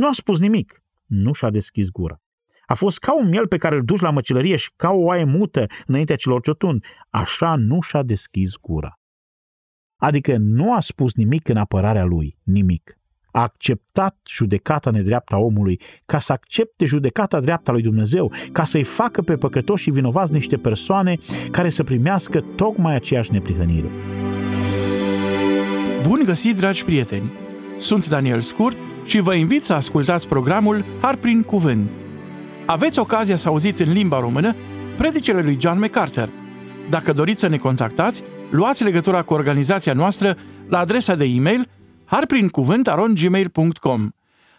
Nu a spus nimic. Nu și-a deschis gura. A fost ca un miel pe care îl duci la măcelărie și ca o oaie mută înaintea celor ciotun. Așa nu și-a deschis gura. Adică nu a spus nimic în apărarea lui, nimic. A acceptat judecata nedreapta omului ca să accepte judecata dreapta lui Dumnezeu, ca să-i facă pe păcătoși și vinovați niște persoane care să primească tocmai aceeași neprihănire. Bun găsit, dragi prieteni! Sunt Daniel Scurt și vă invit să ascultați programul Har prin Cuvânt. Aveți ocazia să auziți în limba română predicele lui John MacArthur. Dacă doriți să ne contactați, luați legătura cu organizația noastră la adresa de e-mail harprincuvânt.gmail.com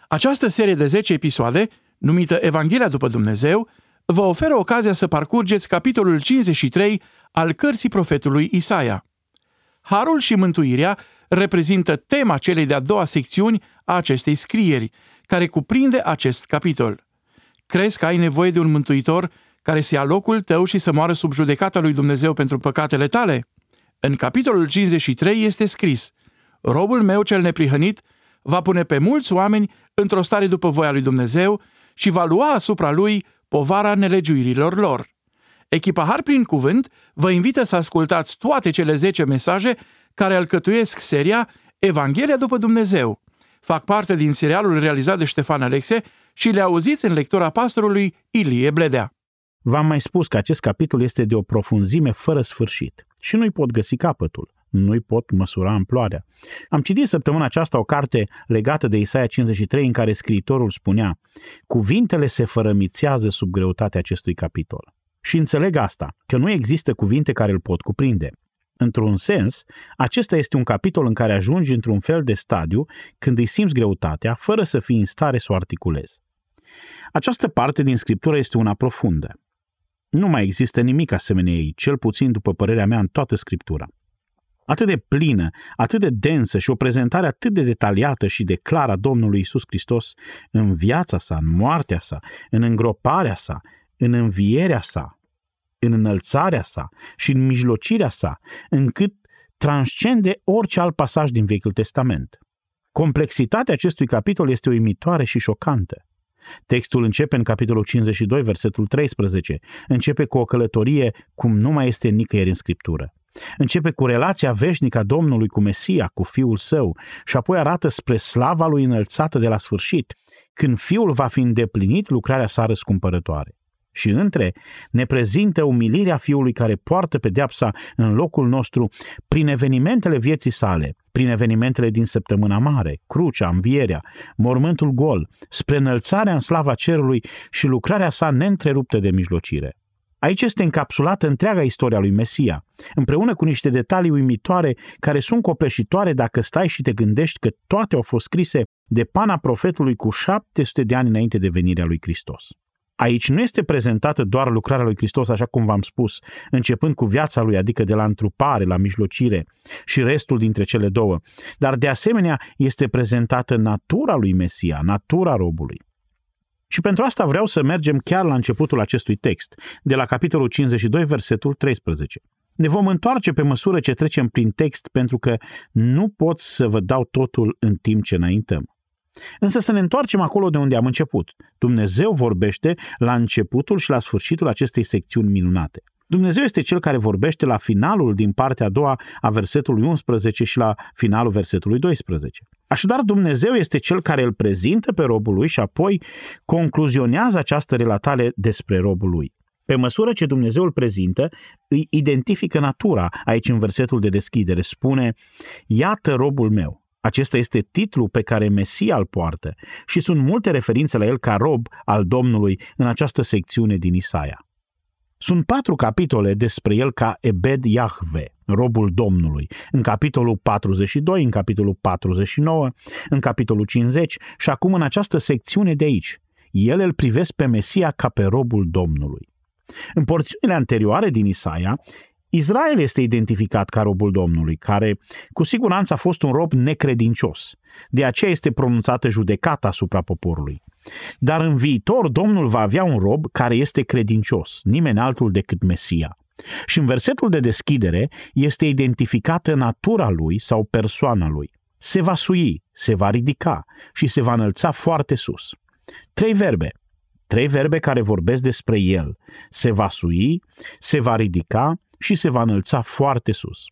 Această serie de 10 episoade, numită Evanghelia după Dumnezeu, vă oferă ocazia să parcurgeți capitolul 53 al cărții profetului Isaia. Harul și mântuirea reprezintă tema celei de-a doua secțiuni a acestei scrieri, care cuprinde acest capitol. Crezi că ai nevoie de un mântuitor care să ia locul tău și să moară sub judecata lui Dumnezeu pentru păcatele tale? În capitolul 53 este scris Robul meu cel neprihănit va pune pe mulți oameni într-o stare după voia lui Dumnezeu și va lua asupra lui povara nelegiuirilor lor. Echipa Har prin Cuvânt vă invită să ascultați toate cele 10 mesaje care alcătuiesc seria Evanghelia după Dumnezeu. Fac parte din serialul realizat de Ștefan Alexe și le auziți în lectura pastorului Ilie Bledea. V-am mai spus că acest capitol este de o profunzime fără sfârșit și nu-i pot găsi capătul, nu-i pot măsura amploarea. Am citit săptămâna aceasta o carte legată de Isaia 53 în care scriitorul spunea Cuvintele se fărămițează sub greutatea acestui capitol. Și înțeleg asta, că nu există cuvinte care îl pot cuprinde. Într-un sens, acesta este un capitol în care ajungi într-un fel de stadiu când îi simți greutatea, fără să fii în stare să o articulezi. Această parte din scriptură este una profundă. Nu mai există nimic asemenea ei, cel puțin după părerea mea în toată scriptura. Atât de plină, atât de densă și o prezentare atât de detaliată și de clară a Domnului Isus Hristos în viața sa, în moartea sa, în îngroparea sa, în învierea sa, în înălțarea sa și în mijlocirea sa, încât transcende orice alt pasaj din Vechiul Testament. Complexitatea acestui capitol este uimitoare și șocantă. Textul începe în capitolul 52, versetul 13. Începe cu o călătorie cum nu mai este nicăieri în Scriptură. Începe cu relația veșnică a Domnului cu Mesia, cu Fiul Său, și apoi arată spre slava lui înălțată de la sfârșit, când Fiul va fi îndeplinit lucrarea sa răscumpărătoare. Și între ne prezintă umilirea Fiului care poartă pedeapsa în locul nostru prin evenimentele vieții sale, prin evenimentele din săptămâna mare, crucea, învierea, mormântul gol, spre înălțarea în slava cerului și lucrarea sa neîntreruptă de mijlocire. Aici este încapsulată întreaga istoria lui Mesia, împreună cu niște detalii uimitoare care sunt copleșitoare dacă stai și te gândești că toate au fost scrise de pana profetului cu 700 de ani înainte de venirea lui Hristos. Aici nu este prezentată doar lucrarea lui Hristos, așa cum v-am spus, începând cu viața lui, adică de la întrupare, la mijlocire și restul dintre cele două, dar de asemenea este prezentată natura lui Mesia, natura robului. Și pentru asta vreau să mergem chiar la începutul acestui text, de la capitolul 52, versetul 13. Ne vom întoarce pe măsură ce trecem prin text pentru că nu pot să vă dau totul în timp ce înaintăm. Însă să ne întoarcem acolo de unde am început. Dumnezeu vorbește la începutul și la sfârșitul acestei secțiuni minunate. Dumnezeu este cel care vorbește la finalul din partea a doua a versetului 11 și la finalul versetului 12. Așadar, Dumnezeu este cel care îl prezintă pe robul lui și apoi concluzionează această relatare despre robul lui. Pe măsură ce Dumnezeu îl prezintă, îi identifică natura. Aici în versetul de deschidere spune, Iată robul meu. Acesta este titlul pe care Mesia îl poartă și sunt multe referințe la el ca rob al Domnului în această secțiune din Isaia. Sunt patru capitole despre el ca Ebed Yahve, robul Domnului, în capitolul 42, în capitolul 49, în capitolul 50 și acum în această secțiune de aici. El îl privesc pe Mesia ca pe robul Domnului. În porțiunile anterioare din Isaia, Israel este identificat ca robul Domnului, care cu siguranță a fost un rob necredincios. De aceea este pronunțată judecata asupra poporului. Dar în viitor Domnul va avea un rob care este credincios, nimeni altul decât Mesia. Și în versetul de deschidere este identificată natura lui sau persoana lui. se va sui, se va ridica și se va înălța foarte sus. Trei verbe. Trei verbe care vorbesc despre el. Se va sui, se va ridica și se va înălța foarte sus.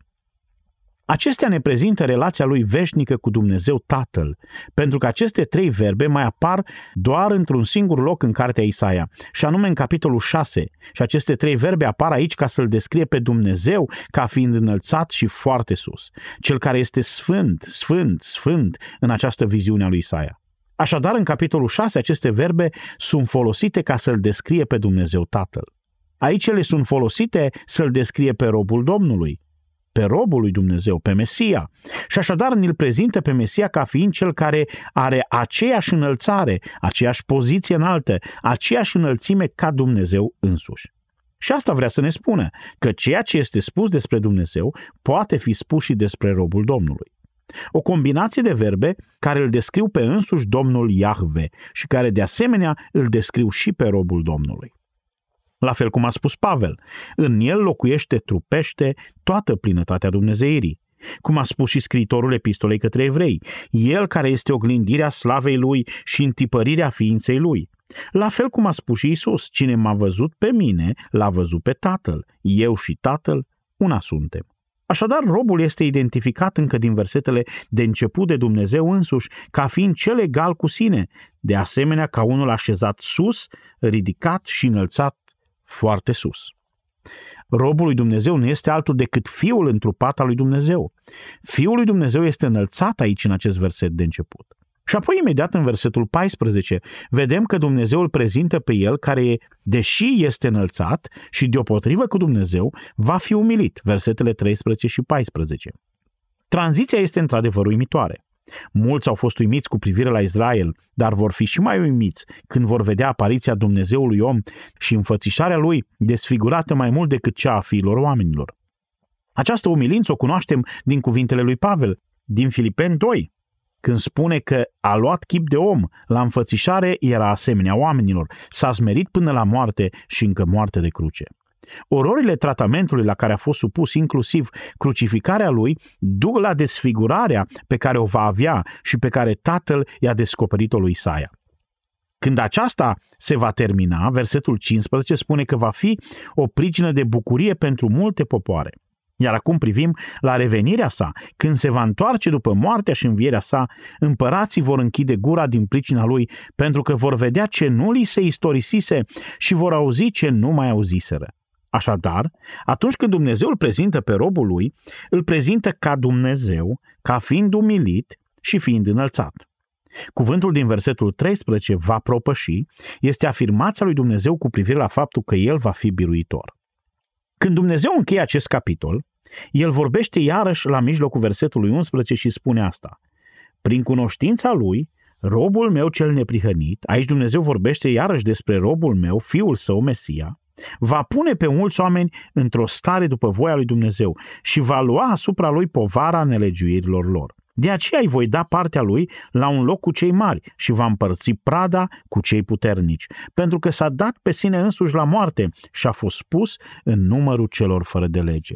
Acestea ne prezintă relația lui veșnică cu Dumnezeu Tatăl, pentru că aceste trei verbe mai apar doar într-un singur loc în cartea Isaia, și anume în capitolul 6. Și aceste trei verbe apar aici ca să-L descrie pe Dumnezeu ca fiind înălțat și foarte sus, cel care este sfânt, sfânt, sfânt în această viziune a lui Isaia. Așadar, în capitolul 6, aceste verbe sunt folosite ca să-L descrie pe Dumnezeu Tatăl. Aici ele sunt folosite să-L descrie pe robul Domnului, pe robul lui Dumnezeu, pe Mesia. Și așadar ne-l prezintă pe Mesia ca fiind cel care are aceeași înălțare, aceeași poziție înaltă, aceeași înălțime ca Dumnezeu însuși. Și asta vrea să ne spună, că ceea ce este spus despre Dumnezeu poate fi spus și despre robul Domnului. O combinație de verbe care îl descriu pe însuși Domnul Iahve și care de asemenea îl descriu și pe robul Domnului. La fel cum a spus Pavel, în el locuiește trupește toată plinătatea Dumnezeirii. Cum a spus și scriitorul epistolei către evrei, el care este oglindirea slavei lui și întipărirea ființei lui. La fel cum a spus și Isus, cine m-a văzut pe mine, l-a văzut pe Tatăl. Eu și Tatăl, una suntem. Așadar, robul este identificat încă din versetele de început de Dumnezeu însuși ca fiind cel egal cu sine, de asemenea ca unul așezat sus, ridicat și înălțat foarte sus. Robul lui Dumnezeu nu este altul decât Fiul întrupat al lui Dumnezeu. Fiul lui Dumnezeu este înălțat aici în acest verset de început. Și apoi, imediat în versetul 14, vedem că Dumnezeu îl prezintă pe el care, deși este înălțat și deopotrivă cu Dumnezeu, va fi umilit, versetele 13 și 14. Tranziția este într-adevăr uimitoare. Mulți au fost uimiți cu privire la Israel, dar vor fi și mai uimiți când vor vedea apariția Dumnezeului om și înfățișarea lui desfigurată mai mult decât cea a fiilor oamenilor. Această umilință o cunoaștem din cuvintele lui Pavel, din Filipeni 2, când spune că a luat chip de om, la înfățișare era asemenea oamenilor, s-a smerit până la moarte și încă moarte de cruce. Ororile tratamentului la care a fost supus inclusiv crucificarea lui duc la desfigurarea pe care o va avea și pe care tatăl i-a descoperit-o lui Isaia. Când aceasta se va termina, versetul 15 spune că va fi o pricină de bucurie pentru multe popoare. Iar acum privim la revenirea sa. Când se va întoarce după moartea și învierea sa, împărații vor închide gura din pricina lui, pentru că vor vedea ce nu li se istorisise și vor auzi ce nu mai auziseră. Așadar, atunci când Dumnezeu îl prezintă pe robul lui, îl prezintă ca Dumnezeu, ca fiind umilit și fiind înălțat. Cuvântul din versetul 13 va propăși este afirmația lui Dumnezeu cu privire la faptul că el va fi biruitor. Când Dumnezeu încheie acest capitol, el vorbește iarăși la mijlocul versetului 11 și spune asta. Prin cunoștința lui, robul meu cel neprihănit, aici Dumnezeu vorbește iarăși despre robul meu, fiul său Mesia, va pune pe mulți oameni într-o stare după voia lui Dumnezeu și va lua asupra lui povara nelegiuirilor lor. De aceea îi voi da partea lui la un loc cu cei mari și va împărți prada cu cei puternici, pentru că s-a dat pe sine însuși la moarte și a fost pus în numărul celor fără de lege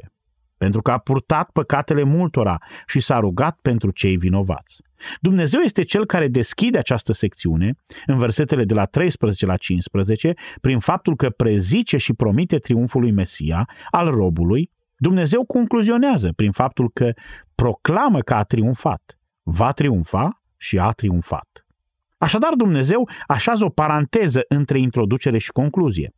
pentru că a purtat păcatele multora și s-a rugat pentru cei vinovați. Dumnezeu este cel care deschide această secțiune în versetele de la 13 la 15 prin faptul că prezice și promite triumful lui Mesia, al robului. Dumnezeu concluzionează prin faptul că proclamă că a triumfat, va triumfa și a triumfat. Așadar, Dumnezeu așează o paranteză între introducere și concluzie.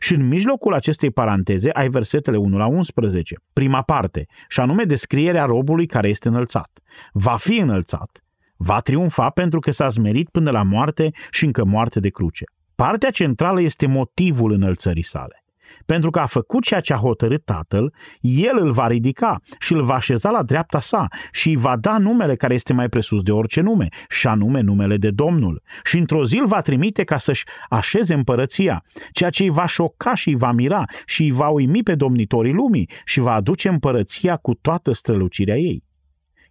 Și în mijlocul acestei paranteze ai versetele 1 la 11, prima parte, și anume descrierea robului care este înălțat. Va fi înălțat, va triumfa pentru că s-a smerit până la moarte și încă moarte de cruce. Partea centrală este motivul înălțării sale. Pentru că a făcut ceea ce a hotărât tatăl, el îl va ridica și îl va așeza la dreapta sa și îi va da numele care este mai presus de orice nume, și anume numele de Domnul. Și într-o zi îl va trimite ca să-și așeze împărăția, ceea ce îi va șoca și îi va mira și îi va uimi pe domnitorii lumii și va aduce împărăția cu toată strălucirea ei.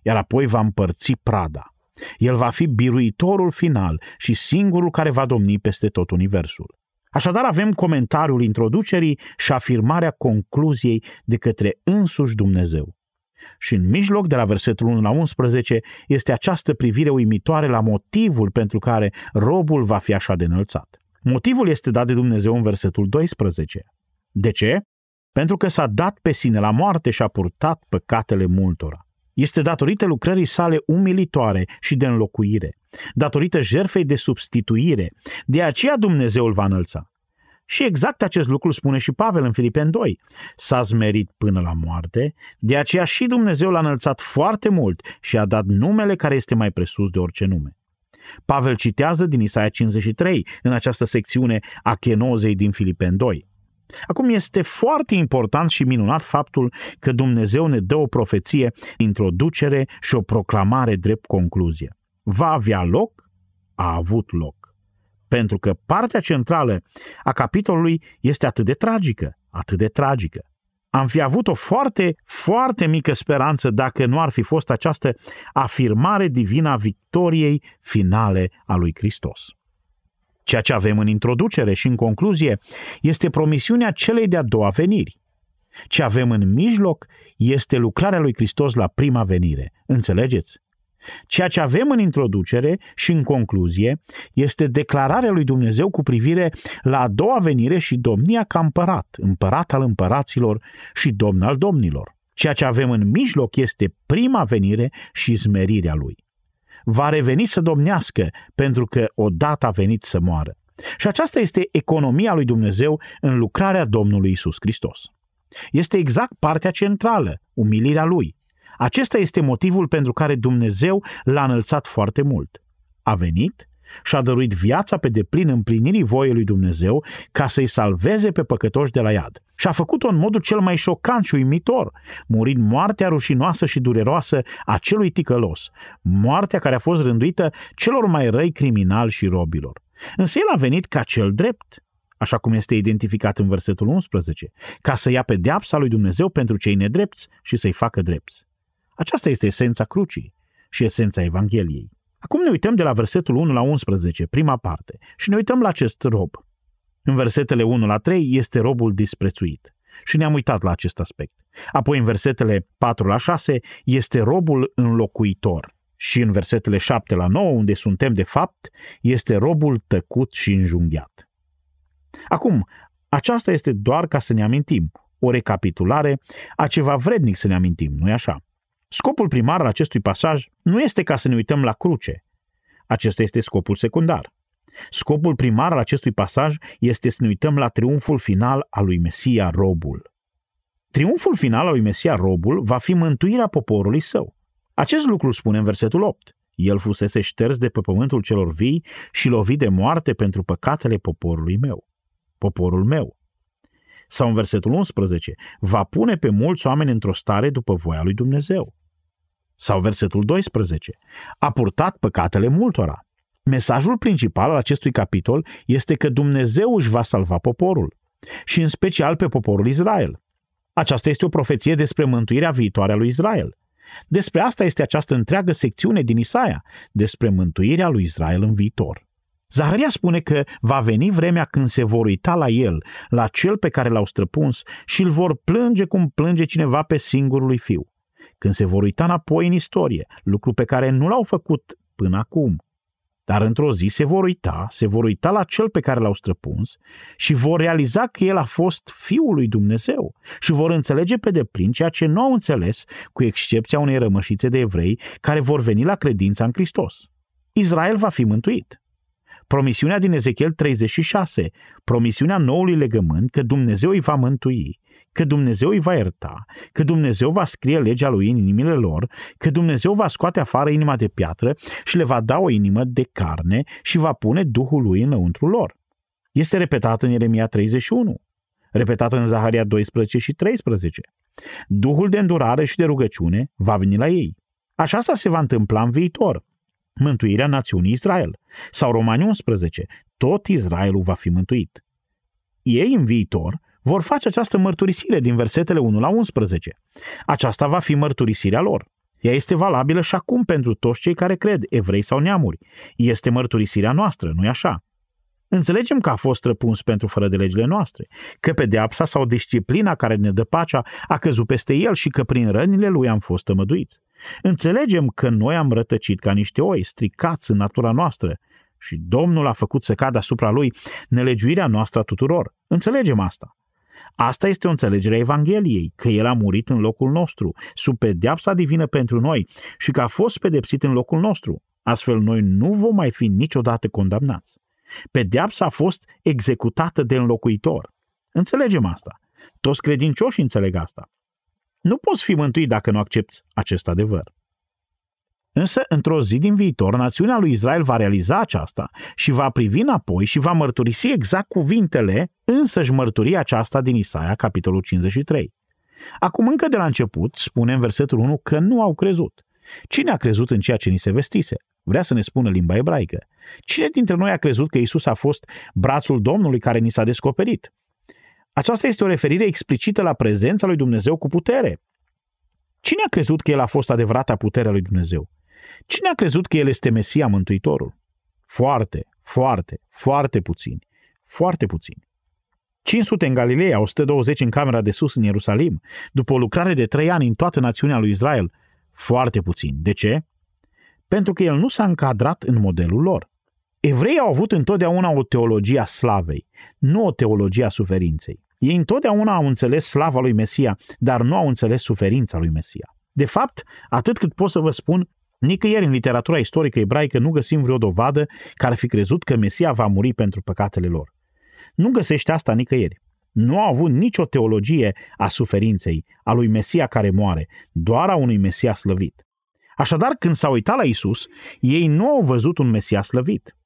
Iar apoi va împărți prada. El va fi biruitorul final și singurul care va domni peste tot universul. Așadar avem comentariul introducerii și afirmarea concluziei de către însuși Dumnezeu. Și în mijloc, de la versetul 1 la 11, este această privire uimitoare la motivul pentru care robul va fi așa de înălțat. Motivul este dat de Dumnezeu în versetul 12. De ce? Pentru că s-a dat pe sine la moarte și a purtat păcatele multora. Este datorită lucrării sale umilitoare și de înlocuire, datorită jerfei de substituire. De aceea Dumnezeu îl va înălța. Și exact acest lucru spune și Pavel în Filipen 2. S-a zmerit până la moarte, de aceea și Dumnezeu l-a înălțat foarte mult și a dat numele care este mai presus de orice nume. Pavel citează din Isaia 53 în această secțiune a chenozei din Filipen 2. Acum este foarte important și minunat faptul că Dumnezeu ne dă o profeție, introducere și o proclamare drept concluzie. Va avea loc? A avut loc. Pentru că partea centrală a capitolului este atât de tragică, atât de tragică. Am fi avut o foarte, foarte mică speranță dacă nu ar fi fost această afirmare divină a victoriei finale a lui Hristos. Ceea ce avem în introducere și în concluzie este promisiunea celei de-a doua veniri. Ce avem în mijloc este lucrarea lui Hristos la prima venire. Înțelegeți? Ceea ce avem în introducere și în concluzie este declararea lui Dumnezeu cu privire la a doua venire și domnia ca împărat, împărat al împăraților și domn al domnilor. Ceea ce avem în mijloc este prima venire și zmerirea lui. Va reveni să domnească pentru că odată a venit să moară. Și aceasta este economia lui Dumnezeu în lucrarea Domnului Isus Hristos. Este exact partea centrală, umilirea lui, acesta este motivul pentru care Dumnezeu l-a înălțat foarte mult. A venit și a dăruit viața pe deplin împlinirii voiei lui Dumnezeu ca să-i salveze pe păcătoși de la iad. Și a făcut-o în modul cel mai șocant și uimitor, murind moartea rușinoasă și dureroasă a celui ticălos, moartea care a fost rânduită celor mai răi criminali și robilor. Însă el a venit ca cel drept, așa cum este identificat în versetul 11, ca să ia pedeapsa lui Dumnezeu pentru cei nedrepți și să-i facă drepți. Aceasta este esența crucii și esența Evangheliei. Acum ne uităm de la versetul 1 la 11, prima parte, și ne uităm la acest rob. În versetele 1 la 3 este robul disprețuit. Și ne-am uitat la acest aspect. Apoi în versetele 4 la 6 este robul înlocuitor. Și în versetele 7 la 9, unde suntem de fapt, este robul tăcut și înjunghiat. Acum, aceasta este doar ca să ne amintim, o recapitulare a ceva vrednic să ne amintim, nu-i așa? Scopul primar al acestui pasaj nu este ca să ne uităm la cruce. Acesta este scopul secundar. Scopul primar al acestui pasaj este să ne uităm la triumful final al lui Mesia Robul. Triumful final al lui Mesia Robul va fi mântuirea poporului său. Acest lucru spune în versetul 8. El fusese șters de pe pământul celor vii și lovit de moarte pentru păcatele poporului meu. Poporul meu. Sau în versetul 11, va pune pe mulți oameni într-o stare după voia lui Dumnezeu. Sau versetul 12, a purtat păcatele multora. Mesajul principal al acestui capitol este că Dumnezeu își va salva poporul și în special pe poporul Israel. Aceasta este o profeție despre mântuirea viitoare a lui Israel. Despre asta este această întreagă secțiune din Isaia, despre mântuirea lui Israel în viitor. Zaharia spune că va veni vremea când se vor uita la el, la cel pe care l-au străpuns și îl vor plânge cum plânge cineva pe singurul lui fiu. Când se vor uita înapoi în istorie, lucru pe care nu l-au făcut până acum. Dar într-o zi se vor uita, se vor uita la cel pe care l-au străpuns și vor realiza că el a fost Fiul lui Dumnezeu și vor înțelege pe deplin ceea ce nu au înțeles, cu excepția unei rămășițe de evrei care vor veni la credința în Hristos. Israel va fi mântuit. Promisiunea din Ezechiel 36, promisiunea noului legământ că Dumnezeu îi va mântui, că Dumnezeu îi va ierta, că Dumnezeu va scrie legea lui în inimile lor, că Dumnezeu va scoate afară inima de piatră și le va da o inimă de carne și va pune Duhul lui înăuntru lor. Este repetat în Ieremia 31, repetat în Zaharia 12 și 13. Duhul de îndurare și de rugăciune va veni la ei. Așa se va întâmpla în viitor mântuirea națiunii Israel. Sau Romani 11, tot Israelul va fi mântuit. Ei în viitor vor face această mărturisire din versetele 1 la 11. Aceasta va fi mărturisirea lor. Ea este valabilă și acum pentru toți cei care cred, evrei sau neamuri. Este mărturisirea noastră, nu-i așa? Înțelegem că a fost răpuns pentru fără de legile noastre, că pedeapsa sau disciplina care ne dă pacea a căzut peste el și că prin rănile lui am fost tămăduiți. Înțelegem că noi am rătăcit ca niște oi, stricați în natura noastră și Domnul a făcut să cadă asupra lui nelegiuirea noastră a tuturor. Înțelegem asta. Asta este o înțelegere a Evangheliei, că El a murit în locul nostru, sub pedeapsa divină pentru noi și că a fost pedepsit în locul nostru. Astfel noi nu vom mai fi niciodată condamnați. Pedeapsa a fost executată de înlocuitor. Înțelegem asta. Toți credincioșii înțeleg asta. Nu poți fi mântuit dacă nu accepti acest adevăr. Însă, într-o zi din viitor, națiunea lui Israel va realiza aceasta și va privi înapoi și va mărturisi exact cuvintele, însăși mărturia aceasta din Isaia, capitolul 53. Acum, încă de la început, spune în versetul 1 că nu au crezut. Cine a crezut în ceea ce ni se vestise? Vrea să ne spună limba ebraică. Cine dintre noi a crezut că Isus a fost brațul Domnului care ni s-a descoperit? Aceasta este o referire explicită la prezența lui Dumnezeu cu putere. Cine a crezut că El a fost adevărata puterea lui Dumnezeu? Cine a crezut că El este Mesia Mântuitorul? Foarte, foarte, foarte puțini. Foarte puțini. 500 în Galileea, 120 în camera de sus în Ierusalim, după o lucrare de trei ani în toată națiunea lui Israel, foarte puțini. De ce? Pentru că el nu s-a încadrat în modelul lor. Evreii au avut întotdeauna o teologie a slavei, nu o teologie a suferinței. Ei întotdeauna au înțeles slava lui Mesia, dar nu au înțeles suferința lui Mesia. De fapt, atât cât pot să vă spun, nicăieri în literatura istorică ebraică nu găsim vreo dovadă care ar fi crezut că Mesia va muri pentru păcatele lor. Nu găsește asta nicăieri. Nu au avut nicio teologie a suferinței, a lui Mesia care moare, doar a unui Mesia slăvit. Așadar, când s-au uitat la Isus, ei nu au văzut un Mesia slăvit.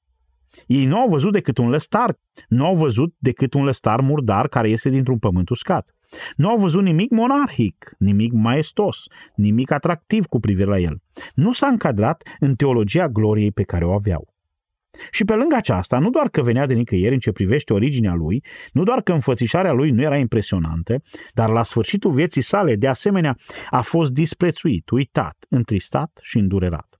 Ei nu au văzut decât un lăstar, nu au văzut decât un lăstar murdar care iese dintr-un pământ uscat. Nu au văzut nimic monarhic, nimic maestos, nimic atractiv cu privire la el. Nu s-a încadrat în teologia gloriei pe care o aveau. Și pe lângă aceasta, nu doar că venea de nicăieri în ce privește originea lui, nu doar că înfățișarea lui nu era impresionantă, dar la sfârșitul vieții sale, de asemenea, a fost disprețuit, uitat, întristat și îndurerat.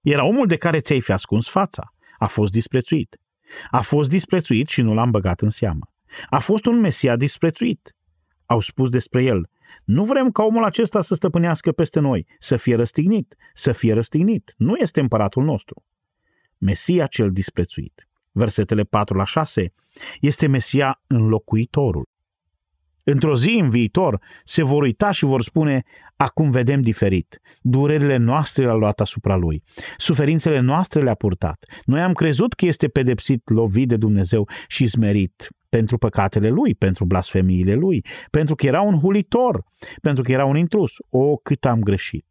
Era omul de care ți-ai fi ascuns fața. A fost disprețuit. A fost disprețuit și nu l-am băgat în seamă. A fost un Mesia disprețuit. Au spus despre el, nu vrem ca omul acesta să stăpânească peste noi, să fie răstignit, să fie răstignit. Nu este împăratul nostru. Mesia cel disprețuit. Versetele 4 la 6 este Mesia înlocuitorul. Într-o zi în viitor se vor uita și vor spune, acum vedem diferit. Durerile noastre le-a luat asupra lui. Suferințele noastre le-a purtat. Noi am crezut că este pedepsit, lovit de Dumnezeu și zmerit pentru păcatele lui, pentru blasfemiile lui, pentru că era un hulitor, pentru că era un intrus. O, cât am greșit!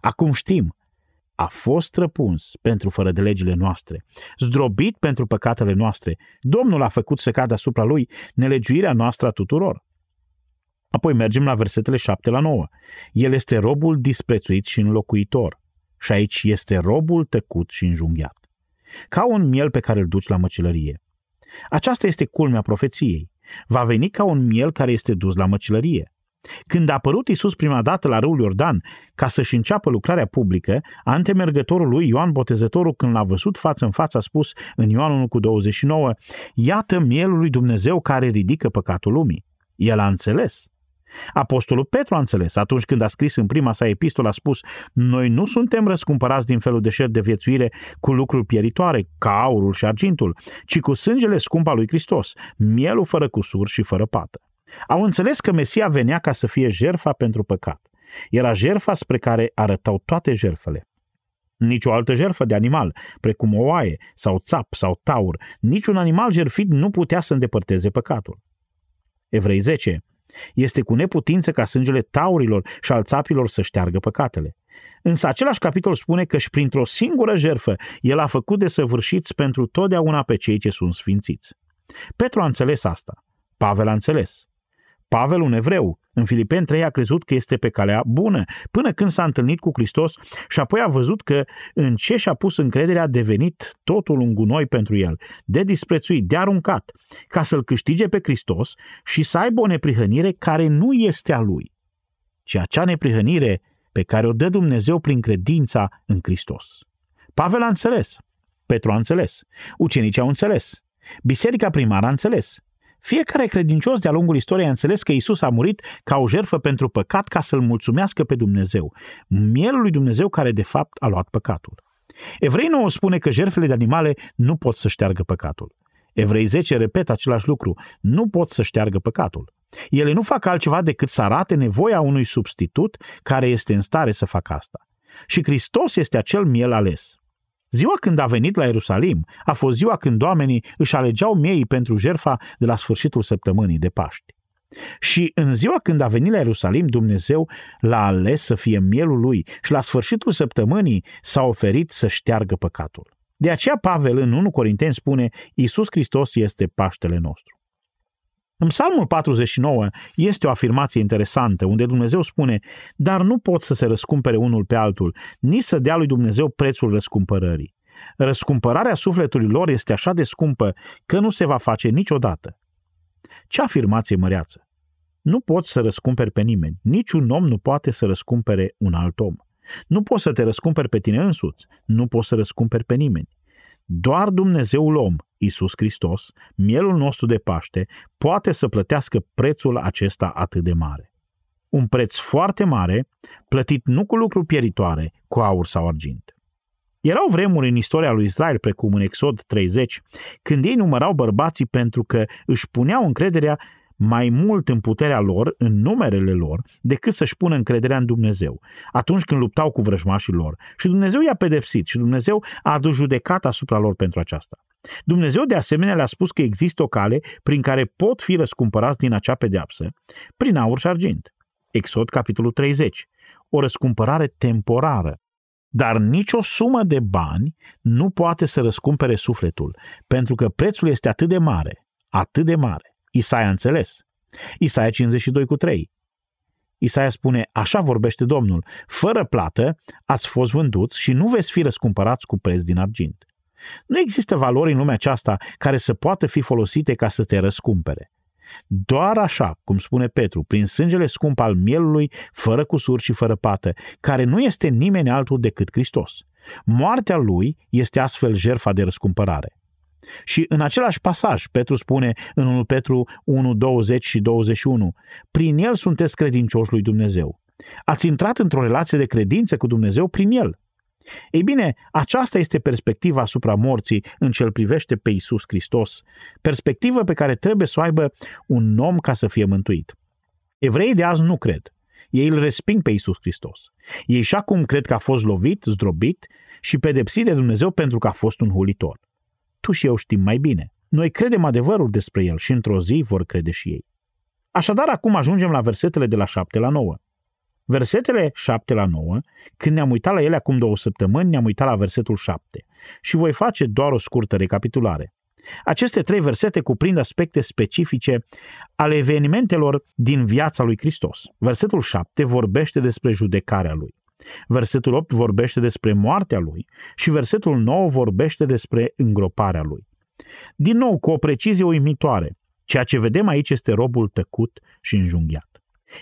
Acum știm, a fost răpuns pentru fără de legile noastre, zdrobit pentru păcatele noastre. Domnul a făcut să cadă asupra lui nelegiuirea noastră a tuturor. Apoi mergem la versetele 7 la 9. El este robul disprețuit și înlocuitor. Și aici este robul tăcut și înjunghiat. Ca un miel pe care îl duci la măcelărie. Aceasta este culmea profeției. Va veni ca un miel care este dus la măcelărie. Când a apărut Isus prima dată la râul Iordan ca să-și înceapă lucrarea publică, antemergătorul lui Ioan Botezătorul, când l-a văzut față în față, a spus în Ioan 1 cu 29, Iată mielul lui Dumnezeu care ridică păcatul lumii. El a înțeles. Apostolul Petru a înțeles atunci când a scris în prima sa epistolă, a spus Noi nu suntem răscumpărați din felul de șer de viețuire cu lucruri pieritoare, ca aurul și argintul, ci cu sângele scump al lui Hristos, mielul fără cusur și fără pată. Au înțeles că Mesia venea ca să fie jerfa pentru păcat. Era jerfa spre care arătau toate jerfele. Nici o altă jerfă de animal, precum o oaie sau țap sau taur, niciun animal jerfit nu putea să îndepărteze păcatul. Evrei 10. Este cu neputință ca sângele taurilor și al țapilor să șteargă păcatele. Însă același capitol spune că și printr-o singură jerfă el a făcut de săvârșiți pentru totdeauna pe cei ce sunt sfințiți. Petru a înțeles asta. Pavel a înțeles. Pavel, un evreu, în Filipeni 3 a crezut că este pe calea bună, până când s-a întâlnit cu Hristos și apoi a văzut că în ce și-a pus încrederea a devenit totul un gunoi pentru el, de disprețuit, de aruncat, ca să-l câștige pe Hristos și să aibă o neprihănire care nu este a lui, ci acea neprihănire pe care o dă Dumnezeu prin credința în Hristos. Pavel a înțeles, Petru a înțeles, ucenicii au înțeles, Biserica primară a înțeles. Fiecare credincios de-a lungul istoriei a înțeles că Isus a murit ca o jertfă pentru păcat ca să-L mulțumească pe Dumnezeu, mielul lui Dumnezeu care de fapt a luat păcatul. Evrei 9 spune că jertfele de animale nu pot să șteargă păcatul. Evrei 10 repetă același lucru, nu pot să șteargă păcatul. Ele nu fac altceva decât să arate nevoia unui substitut care este în stare să facă asta. Și Hristos este acel miel ales. Ziua când a venit la Ierusalim a fost ziua când oamenii își alegeau miei pentru jerfa de la sfârșitul săptămânii de Paști. Și în ziua când a venit la Ierusalim, Dumnezeu l-a ales să fie mielul lui și la sfârșitul săptămânii s-a oferit să șteargă păcatul. De aceea Pavel în 1 Corinteni spune, Iisus Hristos este Paștele nostru. În Psalmul 49 este o afirmație interesantă, unde Dumnezeu spune, dar nu pot să se răscumpere unul pe altul, nici să dea lui Dumnezeu prețul răscumpărării. Răscumpărarea sufletului lor este așa de scumpă că nu se va face niciodată. Ce afirmație măreață! Nu poți să răscumperi pe nimeni. Niciun om nu poate să răscumpere un alt om. Nu poți să te răscumperi pe tine însuți. Nu poți să răscumperi pe nimeni. Doar Dumnezeul om, Isus Hristos, mielul nostru de Paște, poate să plătească prețul acesta atât de mare. Un preț foarte mare, plătit nu cu lucruri pieritoare, cu aur sau argint. Erau vremuri în istoria lui Israel, precum în Exod 30, când ei numărau bărbații pentru că își puneau încrederea mai mult în puterea lor, în numerele lor, decât să-și pună încrederea în Dumnezeu, atunci când luptau cu vrăjmașii lor. Și Dumnezeu i-a pedepsit și Dumnezeu a adus judecat asupra lor pentru aceasta. Dumnezeu de asemenea le-a spus că există o cale prin care pot fi răscumpărați din acea pedeapsă, prin aur și argint. Exod, capitolul 30. O răscumpărare temporară. Dar nicio sumă de bani nu poate să răscumpere sufletul, pentru că prețul este atât de mare, atât de mare. Isaia a înțeles. Isaia 52 cu 3. Isaia spune, așa vorbește Domnul, fără plată ați fost vânduți și nu veți fi răscumpărați cu preț din argint. Nu există valori în lumea aceasta care să poată fi folosite ca să te răscumpere. Doar așa, cum spune Petru, prin sângele scump al mielului, fără cusur și fără pată, care nu este nimeni altul decât Hristos. Moartea lui este astfel jerfa de răscumpărare. Și în același pasaj, Petru spune în 1 Petru 1, 20 și 21, prin el sunteți credincioși lui Dumnezeu. Ați intrat într-o relație de credință cu Dumnezeu prin el. Ei bine, aceasta este perspectiva asupra morții în ce îl privește pe Isus Hristos, perspectivă pe care trebuie să o aibă un om ca să fie mântuit. Evreii de azi nu cred. Ei îl resping pe Isus Hristos. Ei și acum cred că a fost lovit, zdrobit și pedepsit de Dumnezeu pentru că a fost un hulitor tu și eu știm mai bine. Noi credem adevărul despre el și într-o zi vor crede și ei. Așadar, acum ajungem la versetele de la 7 la 9. Versetele 7 la 9, când ne-am uitat la ele acum două săptămâni, ne-am uitat la versetul 7 și voi face doar o scurtă recapitulare. Aceste trei versete cuprind aspecte specifice ale evenimentelor din viața lui Hristos. Versetul 7 vorbește despre judecarea lui. Versetul 8 vorbește despre moartea lui și versetul 9 vorbește despre îngroparea lui. Din nou, cu o precizie uimitoare, ceea ce vedem aici este robul tăcut și înjunghiat.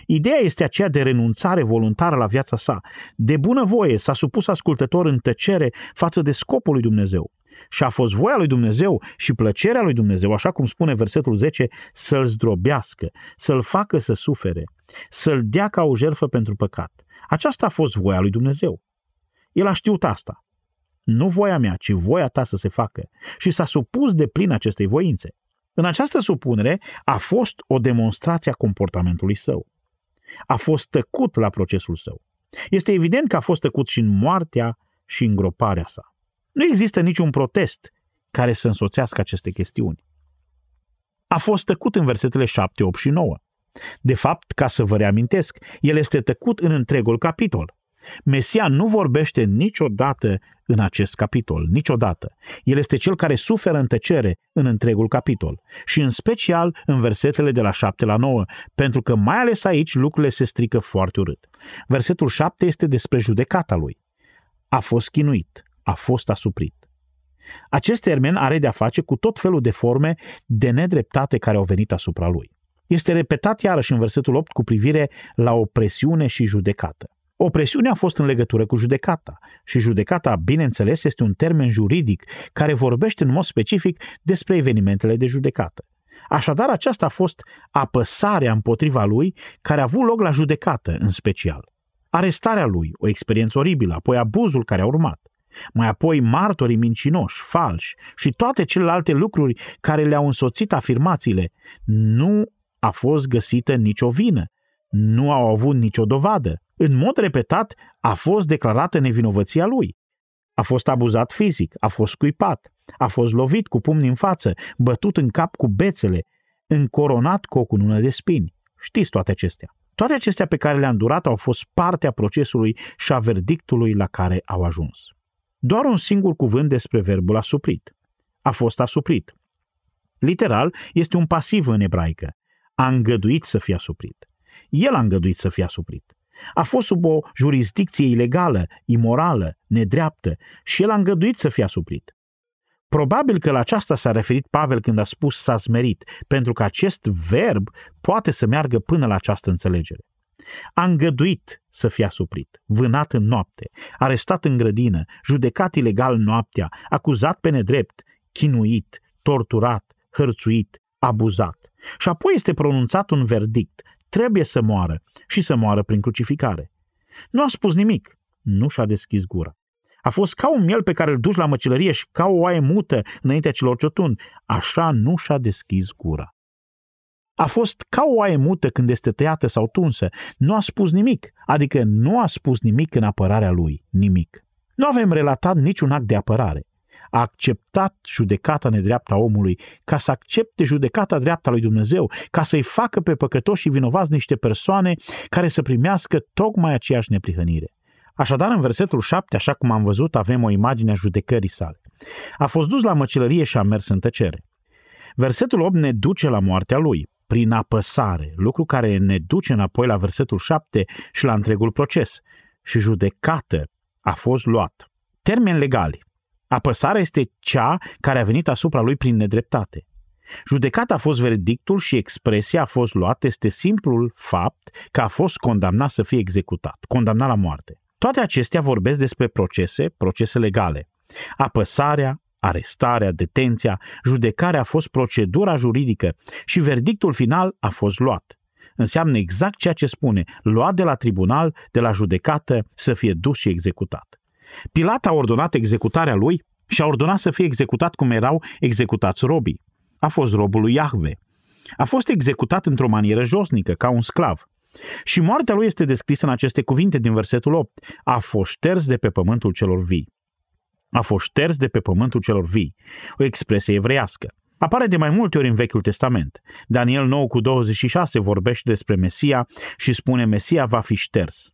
Ideea este aceea de renunțare voluntară la viața sa. De bunăvoie s-a supus ascultător în tăcere față de scopul lui Dumnezeu. Și a fost voia lui Dumnezeu și plăcerea lui Dumnezeu, așa cum spune versetul 10, să-l zdrobească, să-l facă să sufere, să-l dea ca o jertfă pentru păcat. Aceasta a fost voia lui Dumnezeu. El a știut asta. Nu voia mea, ci voia ta să se facă. Și s-a supus de plin acestei voințe. În această supunere a fost o demonstrație a comportamentului său. A fost tăcut la procesul său. Este evident că a fost tăcut și în moartea și în groparea sa. Nu există niciun protest care să însoțească aceste chestiuni. A fost tăcut în versetele 7, 8 și 9. De fapt, ca să vă reamintesc, el este tăcut în întregul capitol. Mesia nu vorbește niciodată în acest capitol, niciodată. El este cel care suferă în tăcere în întregul capitol și în special în versetele de la 7 la 9, pentru că mai ales aici lucrurile se strică foarte urât. Versetul 7 este despre judecata lui. A fost chinuit, a fost asuprit. Acest termen are de-a face cu tot felul de forme de nedreptate care au venit asupra lui este repetat iarăși în versetul 8 cu privire la opresiune și judecată. Opresiunea a fost în legătură cu judecata și judecata, bineînțeles, este un termen juridic care vorbește în mod specific despre evenimentele de judecată. Așadar, aceasta a fost apăsarea împotriva lui care a avut loc la judecată în special. Arestarea lui, o experiență oribilă, apoi abuzul care a urmat. Mai apoi martorii mincinoși, falși și toate celelalte lucruri care le-au însoțit afirmațiile. Nu a fost găsită nicio vină, nu au avut nicio dovadă. În mod repetat a fost declarată nevinovăția lui. A fost abuzat fizic, a fost scuipat, a fost lovit cu pumni în față, bătut în cap cu bețele, încoronat cu o cunună de spini. Știți toate acestea. Toate acestea pe care le-a îndurat au fost parte a procesului și a verdictului la care au ajuns. Doar un singur cuvânt despre verbul asuprit. A fost asuprit. Literal, este un pasiv în ebraică. A îngăduit să fie asuprit. El a îngăduit să fie asuprit. A fost sub o jurisdicție ilegală, imorală, nedreaptă și el a îngăduit să fie asuprit. Probabil că la aceasta s-a referit Pavel când a spus s-a smerit, pentru că acest verb poate să meargă până la această înțelegere. A îngăduit să fie asuprit, vânat în noapte, arestat în grădină, judecat ilegal noaptea, acuzat pe nedrept, chinuit, torturat, hărțuit, abuzat. Și apoi este pronunțat un verdict, trebuie să moară și să moară prin crucificare. Nu a spus nimic, nu și-a deschis gura. A fost ca un miel pe care îl duci la măcelărie și ca o oaie mută înaintea celor ciotuni. Așa nu și-a deschis gura. A fost ca o oaie mută când este tăiată sau tunsă. Nu a spus nimic, adică nu a spus nimic în apărarea lui, nimic. Nu avem relatat niciun act de apărare. A acceptat judecata nedreapta omului ca să accepte judecata dreapta lui Dumnezeu, ca să-i facă pe păcătoși și vinovați niște persoane care să primească tocmai aceeași neprihănire. Așadar, în versetul 7, așa cum am văzut, avem o imagine a judecării sale. A fost dus la măcelărie și a mers în tăcere. Versetul 8 ne duce la moartea lui, prin apăsare, lucru care ne duce înapoi la versetul 7 și la întregul proces. Și judecată a fost luat. Termeni legali. Apăsarea este cea care a venit asupra lui prin nedreptate. Judecata a fost verdictul și expresia a fost luată este simplul fapt că a fost condamnat să fie executat, condamnat la moarte. Toate acestea vorbesc despre procese, procese legale. Apăsarea, arestarea, detenția, judecarea a fost procedura juridică și verdictul final a fost luat. Înseamnă exact ceea ce spune, luat de la tribunal, de la judecată, să fie dus și executat. Pilat a ordonat executarea lui și a ordonat să fie executat cum erau executați robii. A fost robul lui Iahve. A fost executat într-o manieră josnică, ca un sclav. Și moartea lui este descrisă în aceste cuvinte din versetul 8. A fost șters de pe pământul celor vii. A fost șters de pe pământul celor vii. O expresie evreiască. Apare de mai multe ori în Vechiul Testament. Daniel 9 cu 26 vorbește despre Mesia și spune Mesia va fi șters.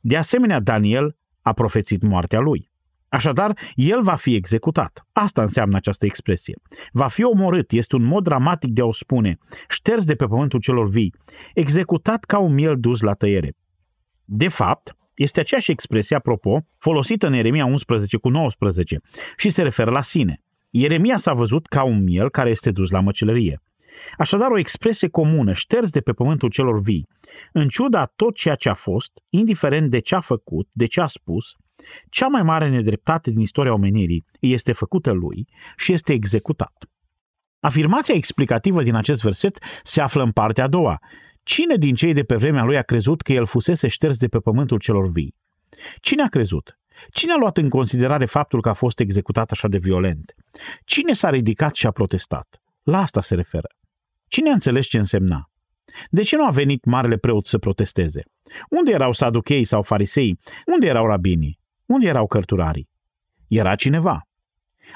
De asemenea, Daniel a profețit moartea lui. Așadar, el va fi executat. Asta înseamnă această expresie. Va fi omorât, este un mod dramatic de a o spune, șters de pe pământul celor vii, executat ca un miel dus la tăiere. De fapt, este aceeași expresie, apropo, folosită în Ieremia 11 cu 19 și se referă la sine. Ieremia s-a văzut ca un miel care este dus la măcelărie. Așadar, o expresie comună, șters de pe pământul celor vii. În ciuda tot ceea ce a fost, indiferent de ce a făcut, de ce a spus, cea mai mare nedreptate din istoria omenirii este făcută lui și este executat. Afirmația explicativă din acest verset se află în partea a doua. Cine din cei de pe vremea lui a crezut că el fusese șters de pe pământul celor vii? Cine a crezut? Cine a luat în considerare faptul că a fost executat așa de violent? Cine s-a ridicat și a protestat? La asta se referă. Cine a înțeles ce însemna? De ce nu a venit marele preot să protesteze? Unde erau saduchei sau farisei? Unde erau rabinii? Unde erau cărturarii? Era cineva.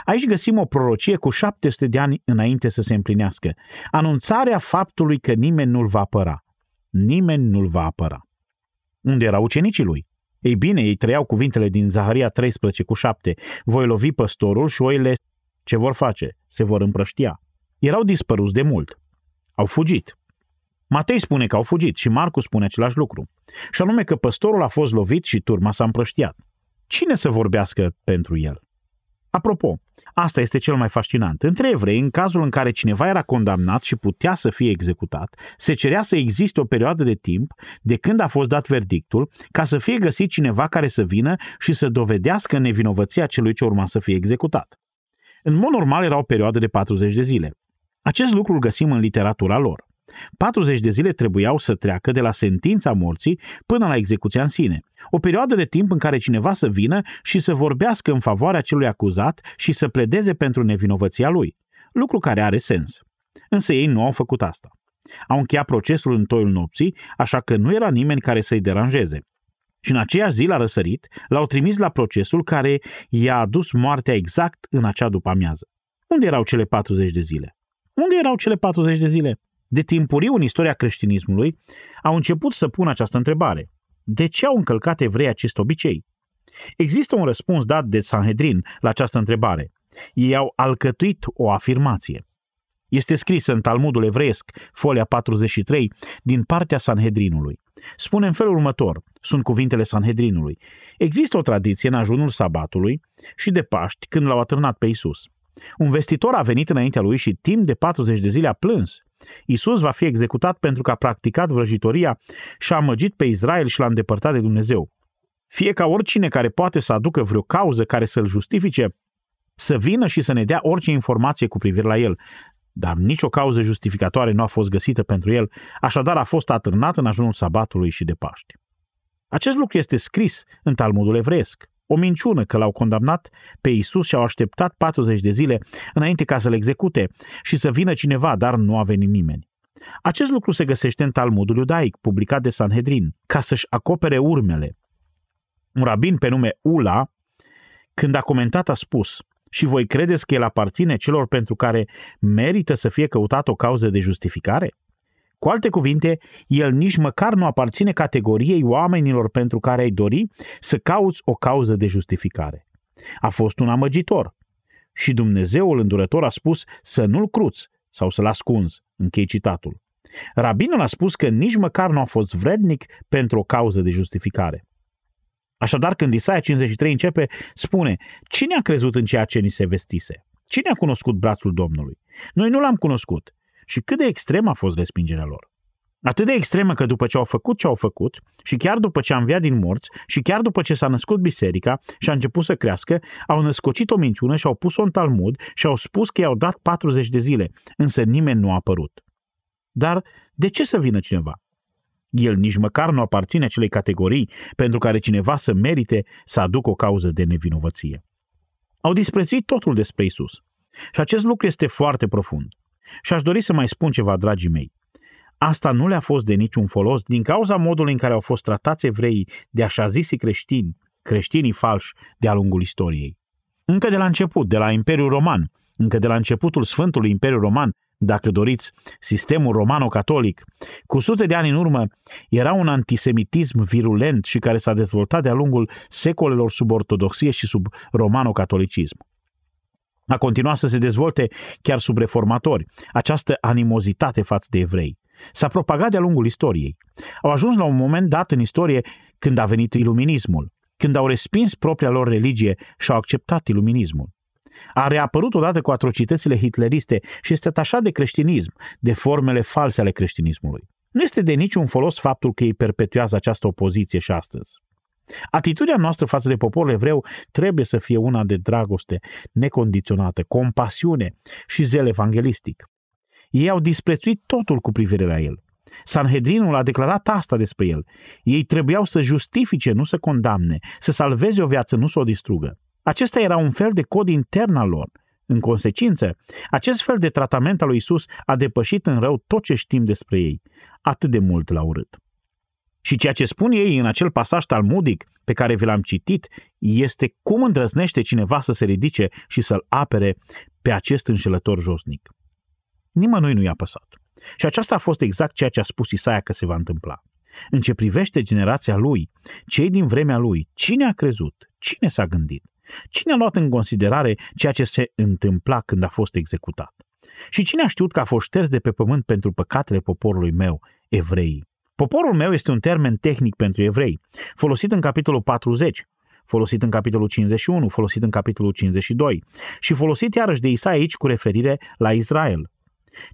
Aici găsim o prorocie cu 700 de ani înainte să se împlinească. Anunțarea faptului că nimeni nu-l va apăra. Nimeni nu-l va apăra. Unde erau ucenicii lui? Ei bine, ei trăiau cuvintele din Zaharia 13 cu 7. Voi lovi păstorul și oile ce vor face? Se vor împrăștia. Erau dispăruți de mult. Au fugit. Matei spune că au fugit și Marcu spune același lucru. Și anume că păstorul a fost lovit și turma s-a împrăștiat. Cine să vorbească pentru el? Apropo, asta este cel mai fascinant. Între evrei, în cazul în care cineva era condamnat și putea să fie executat, se cerea să existe o perioadă de timp de când a fost dat verdictul ca să fie găsit cineva care să vină și să dovedească nevinovăția celui ce urma să fie executat. În mod normal era o perioadă de 40 de zile. Acest lucru îl găsim în literatura lor. 40 de zile trebuiau să treacă de la sentința morții până la execuția în sine. O perioadă de timp în care cineva să vină și să vorbească în favoarea celui acuzat și să pledeze pentru nevinovăția lui. Lucru care are sens. Însă ei nu au făcut asta. Au încheiat procesul în toiul nopții, așa că nu era nimeni care să-i deranjeze. Și în aceeași zi la răsărit, l-au trimis la procesul care i-a adus moartea exact în acea după amiază. Unde erau cele 40 de zile? Unde erau cele 40 de zile? De timpuriu în istoria creștinismului au început să pună această întrebare. De ce au încălcat evrei acest obicei? Există un răspuns dat de Sanhedrin la această întrebare. Ei au alcătuit o afirmație. Este scris în Talmudul evreiesc, folia 43, din partea Sanhedrinului. Spune în felul următor, sunt cuvintele Sanhedrinului. Există o tradiție în ajunul sabatului și de Paști când l-au atârnat pe Isus. Un vestitor a venit înaintea lui și timp de 40 de zile a plâns. Isus va fi executat pentru că a practicat vrăjitoria și a amăgit pe Israel și l-a îndepărtat de Dumnezeu. Fie ca oricine care poate să aducă vreo cauză care să-l justifice, să vină și să ne dea orice informație cu privire la el. Dar nicio cauză justificatoare nu a fost găsită pentru el, așadar a fost atârnat în ajunul sabatului și de Paști. Acest lucru este scris în Talmudul evreiesc. O minciună că l-au condamnat pe Isus și au așteptat 40 de zile înainte ca să-l execute și să vină cineva, dar nu a venit nimeni. Acest lucru se găsește în Talmudul iudaic, publicat de Sanhedrin, ca să-și acopere urmele. Un rabin pe nume Ula, când a comentat, a spus și voi credeți că el aparține celor pentru care merită să fie căutat o cauză de justificare? Cu alte cuvinte, el nici măcar nu aparține categoriei oamenilor pentru care ai dori să cauți o cauză de justificare. A fost un amăgitor. Și Dumnezeul îndurător a spus să nu-l cruți sau să-l ascunzi. Închei citatul. Rabinul a spus că nici măcar nu a fost vrednic pentru o cauză de justificare. Așadar, când Isaia 53 începe, spune, cine a crezut în ceea ce ni se vestise? Cine a cunoscut brațul Domnului? Noi nu l-am cunoscut, și cât de extrem a fost respingerea lor. Atât de extremă că după ce au făcut ce au făcut și chiar după ce a înviat din morți și chiar după ce s-a născut biserica și a început să crească, au născocit o minciună și au pus-o în talmud și au spus că i-au dat 40 de zile, însă nimeni nu a apărut. Dar de ce să vină cineva? El nici măcar nu aparține acelei categorii pentru care cineva să merite să aducă o cauză de nevinovăție. Au disprețuit totul despre Isus. Și acest lucru este foarte profund. Și aș dori să mai spun ceva, dragii mei. Asta nu le-a fost de niciun folos din cauza modului în care au fost tratați evreii de așa zisi creștini, creștinii falși de-a lungul istoriei. Încă de la început, de la Imperiul Roman, încă de la începutul Sfântului Imperiu Roman, dacă doriți, sistemul romano-catolic, cu sute de ani în urmă, era un antisemitism virulent și care s-a dezvoltat de-a lungul secolelor sub ortodoxie și sub romano-catolicism a continuat să se dezvolte chiar sub reformatori, această animozitate față de evrei. S-a propagat de-a lungul istoriei. Au ajuns la un moment dat în istorie când a venit iluminismul, când au respins propria lor religie și au acceptat iluminismul. A reapărut odată cu atrocitățile hitleriste și este atașat de creștinism, de formele false ale creștinismului. Nu este de niciun folos faptul că ei perpetuează această opoziție și astăzi. Atitudinea noastră față de poporul evreu trebuie să fie una de dragoste necondiționată, compasiune și zel evanghelistic. Ei au disprețuit totul cu privire la el. Sanhedrinul a declarat asta despre el. Ei trebuiau să justifice, nu să condamne, să salveze o viață, nu să o distrugă. Acesta era un fel de cod intern al lor. În consecință, acest fel de tratament al lui Isus a depășit în rău tot ce știm despre ei. Atât de mult l-a urât. Și ceea ce spun ei în acel pasaj talmudic pe care vi l-am citit este cum îndrăznește cineva să se ridice și să-l apere pe acest înșelător josnic. Nimănui nu i-a păsat. Și aceasta a fost exact ceea ce a spus Isaia că se va întâmpla. În ce privește generația lui, cei din vremea lui, cine a crezut? Cine s-a gândit? Cine a luat în considerare ceea ce se întâmpla când a fost executat? Și cine a știut că a fost șters de pe pământ pentru păcatele poporului meu, evreii? Poporul meu este un termen tehnic pentru evrei, folosit în capitolul 40, folosit în capitolul 51, folosit în capitolul 52 și folosit iarăși de Isaia aici cu referire la Israel.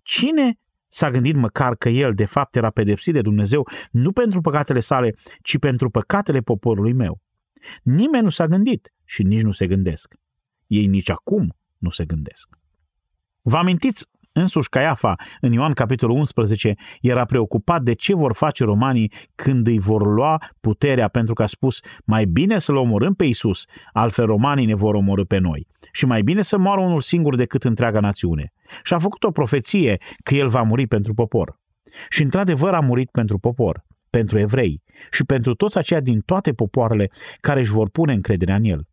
Cine s-a gândit măcar că el de fapt era pedepsit de Dumnezeu nu pentru păcatele sale, ci pentru păcatele poporului meu? Nimeni nu s-a gândit și nici nu se gândesc. Ei nici acum nu se gândesc. Vă amintiți Însuși Caiafa, în Ioan capitolul 11, era preocupat de ce vor face romanii când îi vor lua puterea pentru că a spus mai bine să-l omorâm pe Isus, altfel romanii ne vor omorâ pe noi. Și mai bine să moară unul singur decât întreaga națiune. Și a făcut o profeție că el va muri pentru popor. Și într-adevăr a murit pentru popor, pentru evrei și pentru toți aceia din toate popoarele care își vor pune încrederea în el.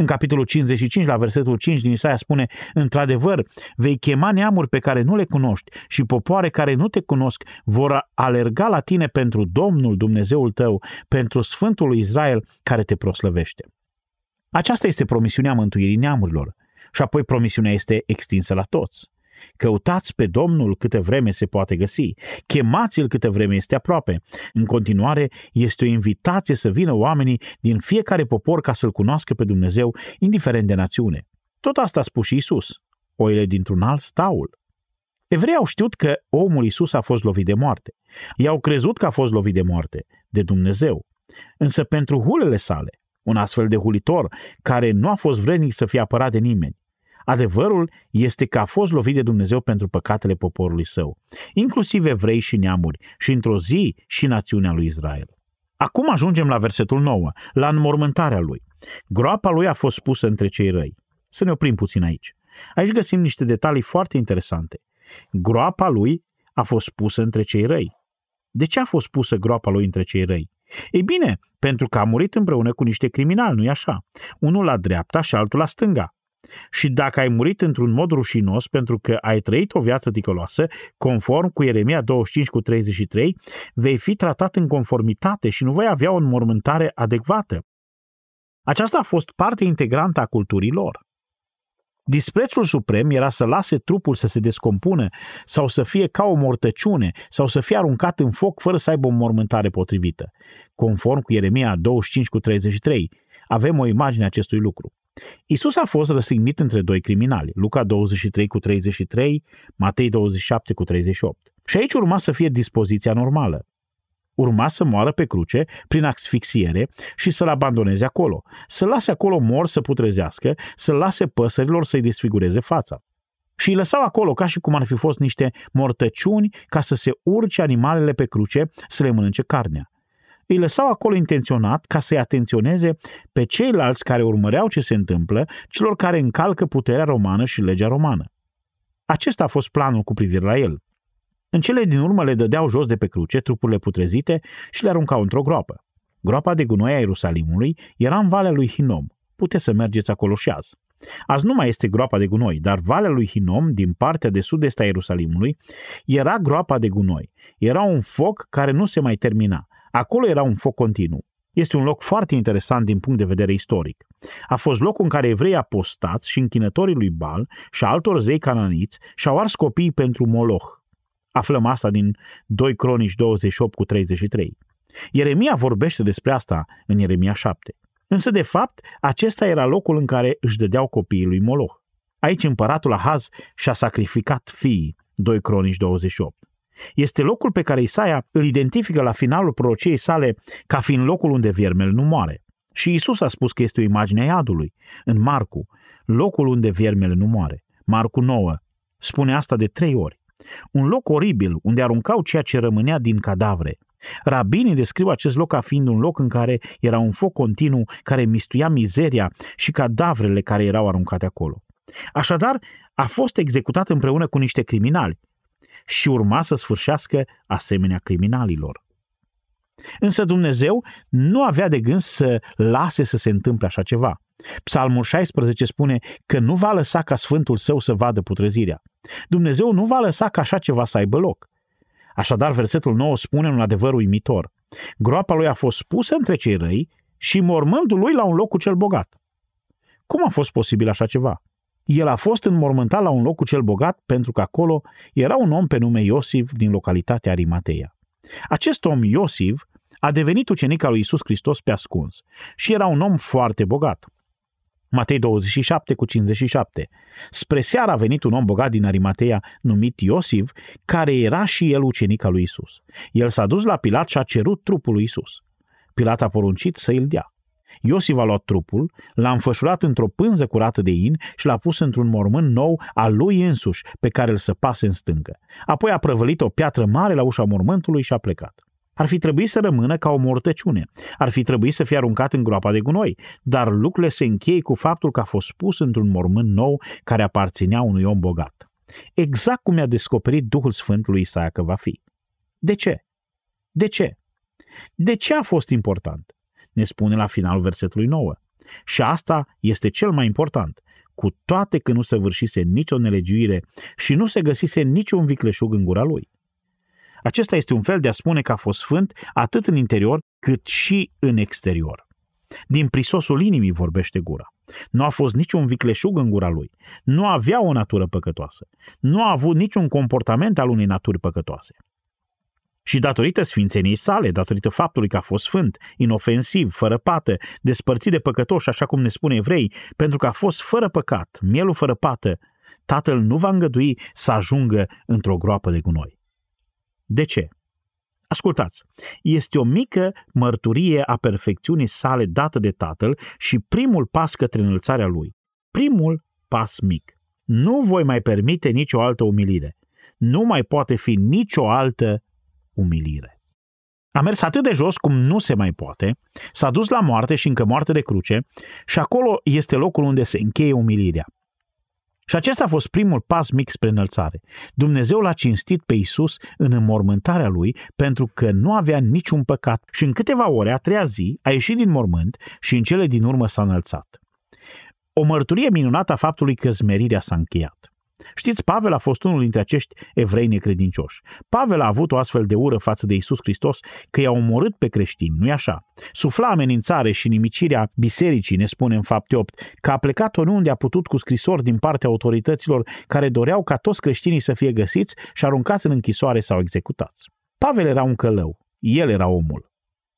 În capitolul 55, la versetul 5 din Isaia spune, într-adevăr, vei chema neamuri pe care nu le cunoști și popoare care nu te cunosc vor alerga la tine pentru Domnul Dumnezeul tău, pentru Sfântul lui Israel care te proslăvește. Aceasta este promisiunea mântuirii neamurilor și apoi promisiunea este extinsă la toți. Căutați pe Domnul câte vreme se poate găsi, chemați-l câte vreme este aproape. În continuare, este o invitație să vină oamenii din fiecare popor ca să-L cunoască pe Dumnezeu, indiferent de națiune. Tot asta a spus și Isus. Oile dintr-un alt staul. Evrei au știut că omul Isus a fost lovit de moarte. I-au crezut că a fost lovit de moarte, de Dumnezeu. Însă pentru hulele sale, un astfel de hulitor care nu a fost vrednic să fie apărat de nimeni, Adevărul este că a fost lovit de Dumnezeu pentru păcatele poporului său, inclusiv evrei și neamuri, și într-o zi și națiunea lui Israel. Acum ajungem la versetul 9, la înmormântarea lui. Groapa lui a fost pusă între cei răi. Să ne oprim puțin aici. Aici găsim niște detalii foarte interesante. Groapa lui a fost pusă între cei răi. De ce a fost pusă groapa lui între cei răi? Ei bine, pentru că a murit împreună cu niște criminali, nu-i așa? Unul la dreapta și altul la stânga. Și dacă ai murit într-un mod rușinos pentru că ai trăit o viață ticăloasă, conform cu Ieremia 25 cu 33, vei fi tratat în conformitate și nu vei avea o înmormântare adecvată. Aceasta a fost parte integrantă a culturii lor. Disprețul suprem era să lase trupul să se descompună sau să fie ca o mortăciune sau să fie aruncat în foc fără să aibă o mormântare potrivită. Conform cu Ieremia 25 cu 33, avem o imagine a acestui lucru. Isus a fost răstignit între doi criminali, Luca 23 cu 33, Matei 27 cu 38. Și aici urma să fie dispoziția normală. Urma să moară pe cruce prin asfixiere și să-l abandoneze acolo, să lase acolo mor să putrezească, să lase păsărilor să-i desfigureze fața. Și îi lăsau acolo ca și cum ar fi fost niște mortăciuni ca să se urce animalele pe cruce să le mănânce carnea îi lăsau acolo intenționat ca să-i atenționeze pe ceilalți care urmăreau ce se întâmplă, celor care încalcă puterea romană și legea romană. Acesta a fost planul cu privire la el. În cele din urmă le dădeau jos de pe cruce trupurile putrezite și le aruncau într-o groapă. Groapa de gunoi a Ierusalimului era în Valea lui Hinom. Puteți să mergeți acolo și azi. Azi nu mai este groapa de gunoi, dar Valea lui Hinom, din partea de sud-est a Ierusalimului, era groapa de gunoi. Era un foc care nu se mai termina. Acolo era un foc continuu. Este un loc foarte interesant din punct de vedere istoric. A fost locul în care evrei apostați și închinătorii lui Bal și altor zei cananiți și-au ars copiii pentru Moloch. Aflăm asta din 2 Cronici 28 cu 33. Ieremia vorbește despre asta în Ieremia 7. Însă, de fapt, acesta era locul în care își dădeau copiii lui Moloch. Aici împăratul Ahaz și-a sacrificat fiii, 2 Cronici 28. Este locul pe care Isaia îl identifică la finalul prorociei sale ca fiind locul unde viermele nu moare. Și Isus a spus că este o imagine a iadului. În Marcu, locul unde viermele nu moare. Marcu 9 spune asta de trei ori. Un loc oribil unde aruncau ceea ce rămânea din cadavre. Rabinii descriu acest loc ca fiind un loc în care era un foc continuu care mistuia mizeria și cadavrele care erau aruncate acolo. Așadar, a fost executat împreună cu niște criminali, și urma să sfârșească asemenea criminalilor. Însă Dumnezeu nu avea de gând să lase să se întâmple așa ceva. Psalmul 16 spune că nu va lăsa ca Sfântul Său să vadă putrezirea. Dumnezeu nu va lăsa ca așa ceva să aibă loc. Așadar, versetul 9 spune un adevăr uimitor. Groapa lui a fost pusă între cei răi și mormântul lui la un loc cu cel bogat. Cum a fost posibil așa ceva? El a fost înmormântat la un loc cu cel bogat pentru că acolo era un om pe nume Iosif din localitatea Arimateia. Acest om, Iosif, a devenit ucenic al lui Isus Hristos pe ascuns și era un om foarte bogat. Matei 27 cu 57. Spre seara a venit un om bogat din Arimateia numit Iosif, care era și el ucenic al lui Isus. El s-a dus la Pilat și a cerut trupul lui Isus. Pilat a poruncit să îl dea. Iosif a luat trupul, l-a înfășurat într-o pânză curată de in și l-a pus într-un mormânt nou al lui însuși, pe care îl săpase în stâncă. Apoi a prăvălit o piatră mare la ușa mormântului și a plecat. Ar fi trebuit să rămână ca o mortăciune. Ar fi trebuit să fie aruncat în groapa de gunoi. Dar lucrurile se încheie cu faptul că a fost pus într-un mormânt nou care aparținea unui om bogat. Exact cum i-a descoperit Duhul Sfânt lui Isaia că va fi. De ce? De ce? De ce a fost important? Ne spune la finalul versetului 9. Și asta este cel mai important. Cu toate că nu se vârșise nicio nelegiuire și nu se găsise niciun vicleșug în gura lui. Acesta este un fel de a spune că a fost sfânt atât în interior cât și în exterior. Din prisosul inimii vorbește gura. Nu a fost niciun vicleșug în gura lui. Nu avea o natură păcătoasă. Nu a avut niciun comportament al unei naturi păcătoase. Și datorită sfințeniei sale, datorită faptului că a fost sfânt, inofensiv, fără pată, despărțit de păcătoși, așa cum ne spune evrei, pentru că a fost fără păcat, mielul fără pată, tatăl nu va îngădui să ajungă într-o groapă de gunoi. De ce? Ascultați, este o mică mărturie a perfecțiunii sale dată de Tatăl și primul pas către înălțarea lui. Primul pas mic. Nu voi mai permite nicio altă umilire. Nu mai poate fi nicio altă umilire. A mers atât de jos cum nu se mai poate, s-a dus la moarte și încă moarte de cruce și acolo este locul unde se încheie umilirea. Și acesta a fost primul pas mic spre înălțare. Dumnezeu l-a cinstit pe Isus în înmormântarea lui pentru că nu avea niciun păcat și în câteva ore, a treia zi, a ieșit din mormânt și în cele din urmă s-a înălțat. O mărturie minunată a faptului că zmerirea s-a încheiat. Știți, Pavel a fost unul dintre acești evrei necredincioși. Pavel a avut o astfel de ură față de Isus Hristos că i-a omorât pe creștini, nu-i așa? Sufla amenințare și nimicirea bisericii, ne spune în fapte 8, că a plecat oriunde a putut cu scrisori din partea autorităților care doreau ca toți creștinii să fie găsiți și aruncați în închisoare sau executați. Pavel era un călău, el era omul.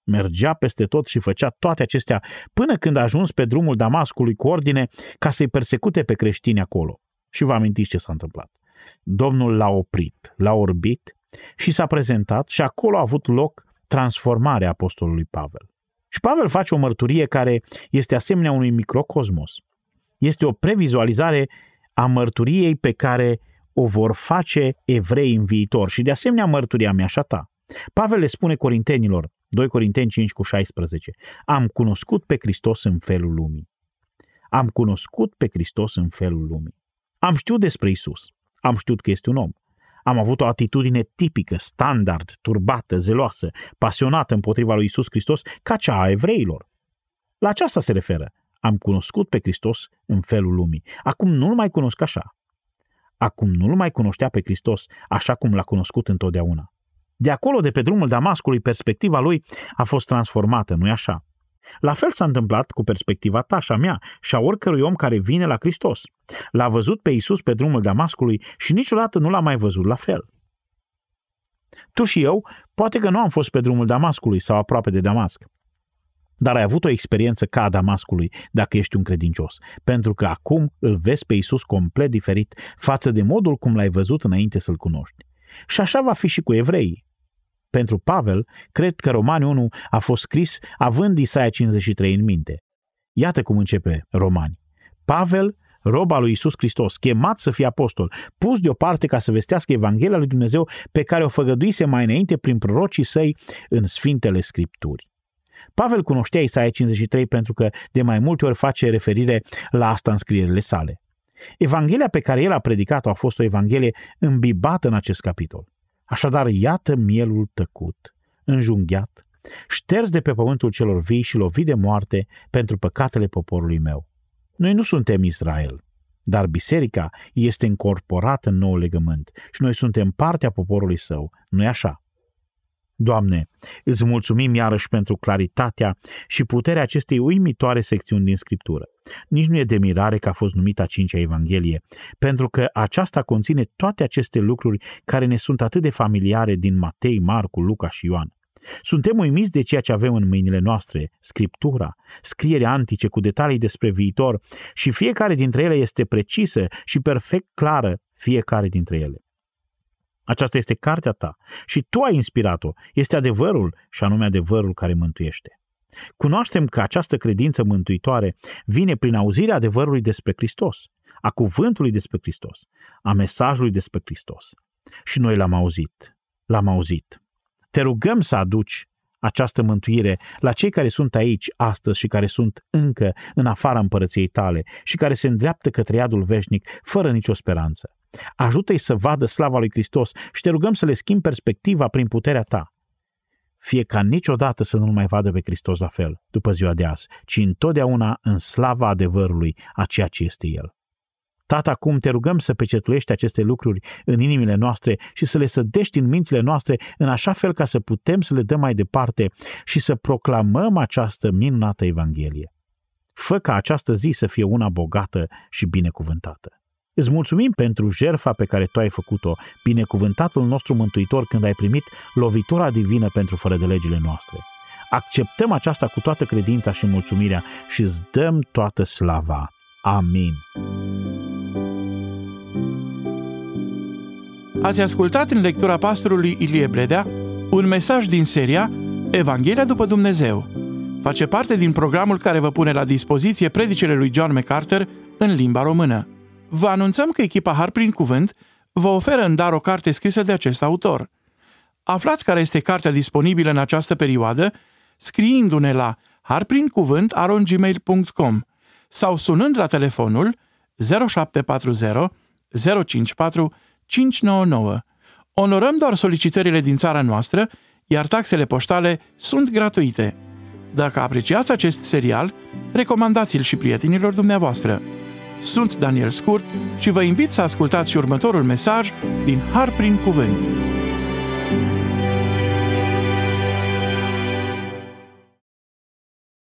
Mergea peste tot și făcea toate acestea până când a ajuns pe drumul Damascului cu ordine ca să-i persecute pe creștini acolo. Și vă amintiți ce s-a întâmplat. Domnul l-a oprit, l-a orbit și s-a prezentat și acolo a avut loc transformarea apostolului Pavel. Și Pavel face o mărturie care este asemenea unui microcosmos. Este o previzualizare a mărturiei pe care o vor face evrei în viitor și de asemenea mărturia mea și a ta. Pavel le spune corintenilor, 2 Corinteni 5 cu 16, am cunoscut pe Hristos în felul lumii. Am cunoscut pe Hristos în felul lumii. Am știut despre Isus. Am știut că este un om. Am avut o atitudine tipică, standard, turbată, zeloasă, pasionată împotriva lui Isus Hristos, ca cea a evreilor. La aceasta se referă. Am cunoscut pe Hristos în felul lumii. Acum nu-L mai cunosc așa. Acum nu-L mai cunoștea pe Hristos așa cum l-a cunoscut întotdeauna. De acolo, de pe drumul Damascului, perspectiva lui a fost transformată, nu-i așa? La fel s-a întâmplat cu perspectiva ta și a mea și a oricărui om care vine la Hristos. L-a văzut pe Isus pe drumul Damascului și niciodată nu l-a mai văzut la fel. Tu și eu, poate că nu am fost pe drumul Damascului sau aproape de Damasc, dar ai avut o experiență ca a Damascului dacă ești un credincios, pentru că acum îl vezi pe Isus complet diferit față de modul cum l-ai văzut înainte să-l cunoști. Și așa va fi și cu evreii. Pentru Pavel, cred că Romani 1 a fost scris având Isaia 53 în minte. Iată cum începe Romani. Pavel, roba lui Isus Hristos, chemat să fie apostol, pus deoparte ca să vestească Evanghelia lui Dumnezeu pe care o făgăduise mai înainte prin prorocii săi în Sfintele Scripturi. Pavel cunoștea Isaia 53 pentru că de mai multe ori face referire la asta în scrierile sale. Evanghelia pe care el a predicat-o a fost o evanghelie îmbibată în acest capitol. Așadar, iată mielul tăcut, înjunghiat, șters de pe pământul celor vii și lovit de moarte pentru păcatele poporului meu. Noi nu suntem Israel, dar biserica este încorporată în nou legământ și noi suntem partea poporului său, nu-i așa? Doamne, îți mulțumim iarăși pentru claritatea și puterea acestei uimitoare secțiuni din Scriptură. Nici nu e de mirare că a fost numită a cincea Evanghelie, pentru că aceasta conține toate aceste lucruri care ne sunt atât de familiare din Matei, Marcu, Luca și Ioan. Suntem uimiți de ceea ce avem în mâinile noastre, scriptura, scriere antice cu detalii despre viitor și fiecare dintre ele este precisă și perfect clară, fiecare dintre ele. Aceasta este cartea ta și tu ai inspirat-o. Este adevărul și anume adevărul care mântuiește. Cunoaștem că această credință mântuitoare vine prin auzirea adevărului despre Hristos, a cuvântului despre Hristos, a mesajului despre Hristos. Și noi l-am auzit. L-am auzit. Te rugăm să aduci această mântuire la cei care sunt aici astăzi și care sunt încă în afara împărăției tale și care se îndreaptă către iadul veșnic fără nicio speranță. Ajută-i să vadă slava lui Hristos și te rugăm să le schimbi perspectiva prin puterea ta. Fie ca niciodată să nu mai vadă pe Hristos la fel, după ziua de azi, ci întotdeauna în slava adevărului a ceea ce este El. Tată, acum te rugăm să pecetuiești aceste lucruri în inimile noastre și să le sădești în mințile noastre în așa fel ca să putem să le dăm mai departe și să proclamăm această minunată Evanghelie. Fă ca această zi să fie una bogată și binecuvântată. Îți mulțumim pentru jerfa pe care tu ai făcut-o, binecuvântatul nostru mântuitor când ai primit lovitura divină pentru fără de legile noastre. Acceptăm aceasta cu toată credința și mulțumirea și îți dăm toată slava. Amin. Ați ascultat în lectura pastorului Ilie Bledea un mesaj din seria Evanghelia după Dumnezeu. Face parte din programul care vă pune la dispoziție predicele lui John MacArthur în limba română. Vă anunțăm că echipa Har prin Cuvânt vă oferă în dar o carte scrisă de acest autor. Aflați care este cartea disponibilă în această perioadă scriindu-ne la harprincuvânt.gmail.com sau sunând la telefonul 0740 054 599. Onorăm doar solicitările din țara noastră, iar taxele poștale sunt gratuite. Dacă apreciați acest serial, recomandați-l și prietenilor dumneavoastră. Sunt Daniel Scurt și vă invit să ascultați și următorul mesaj din Har prin Cuvânt.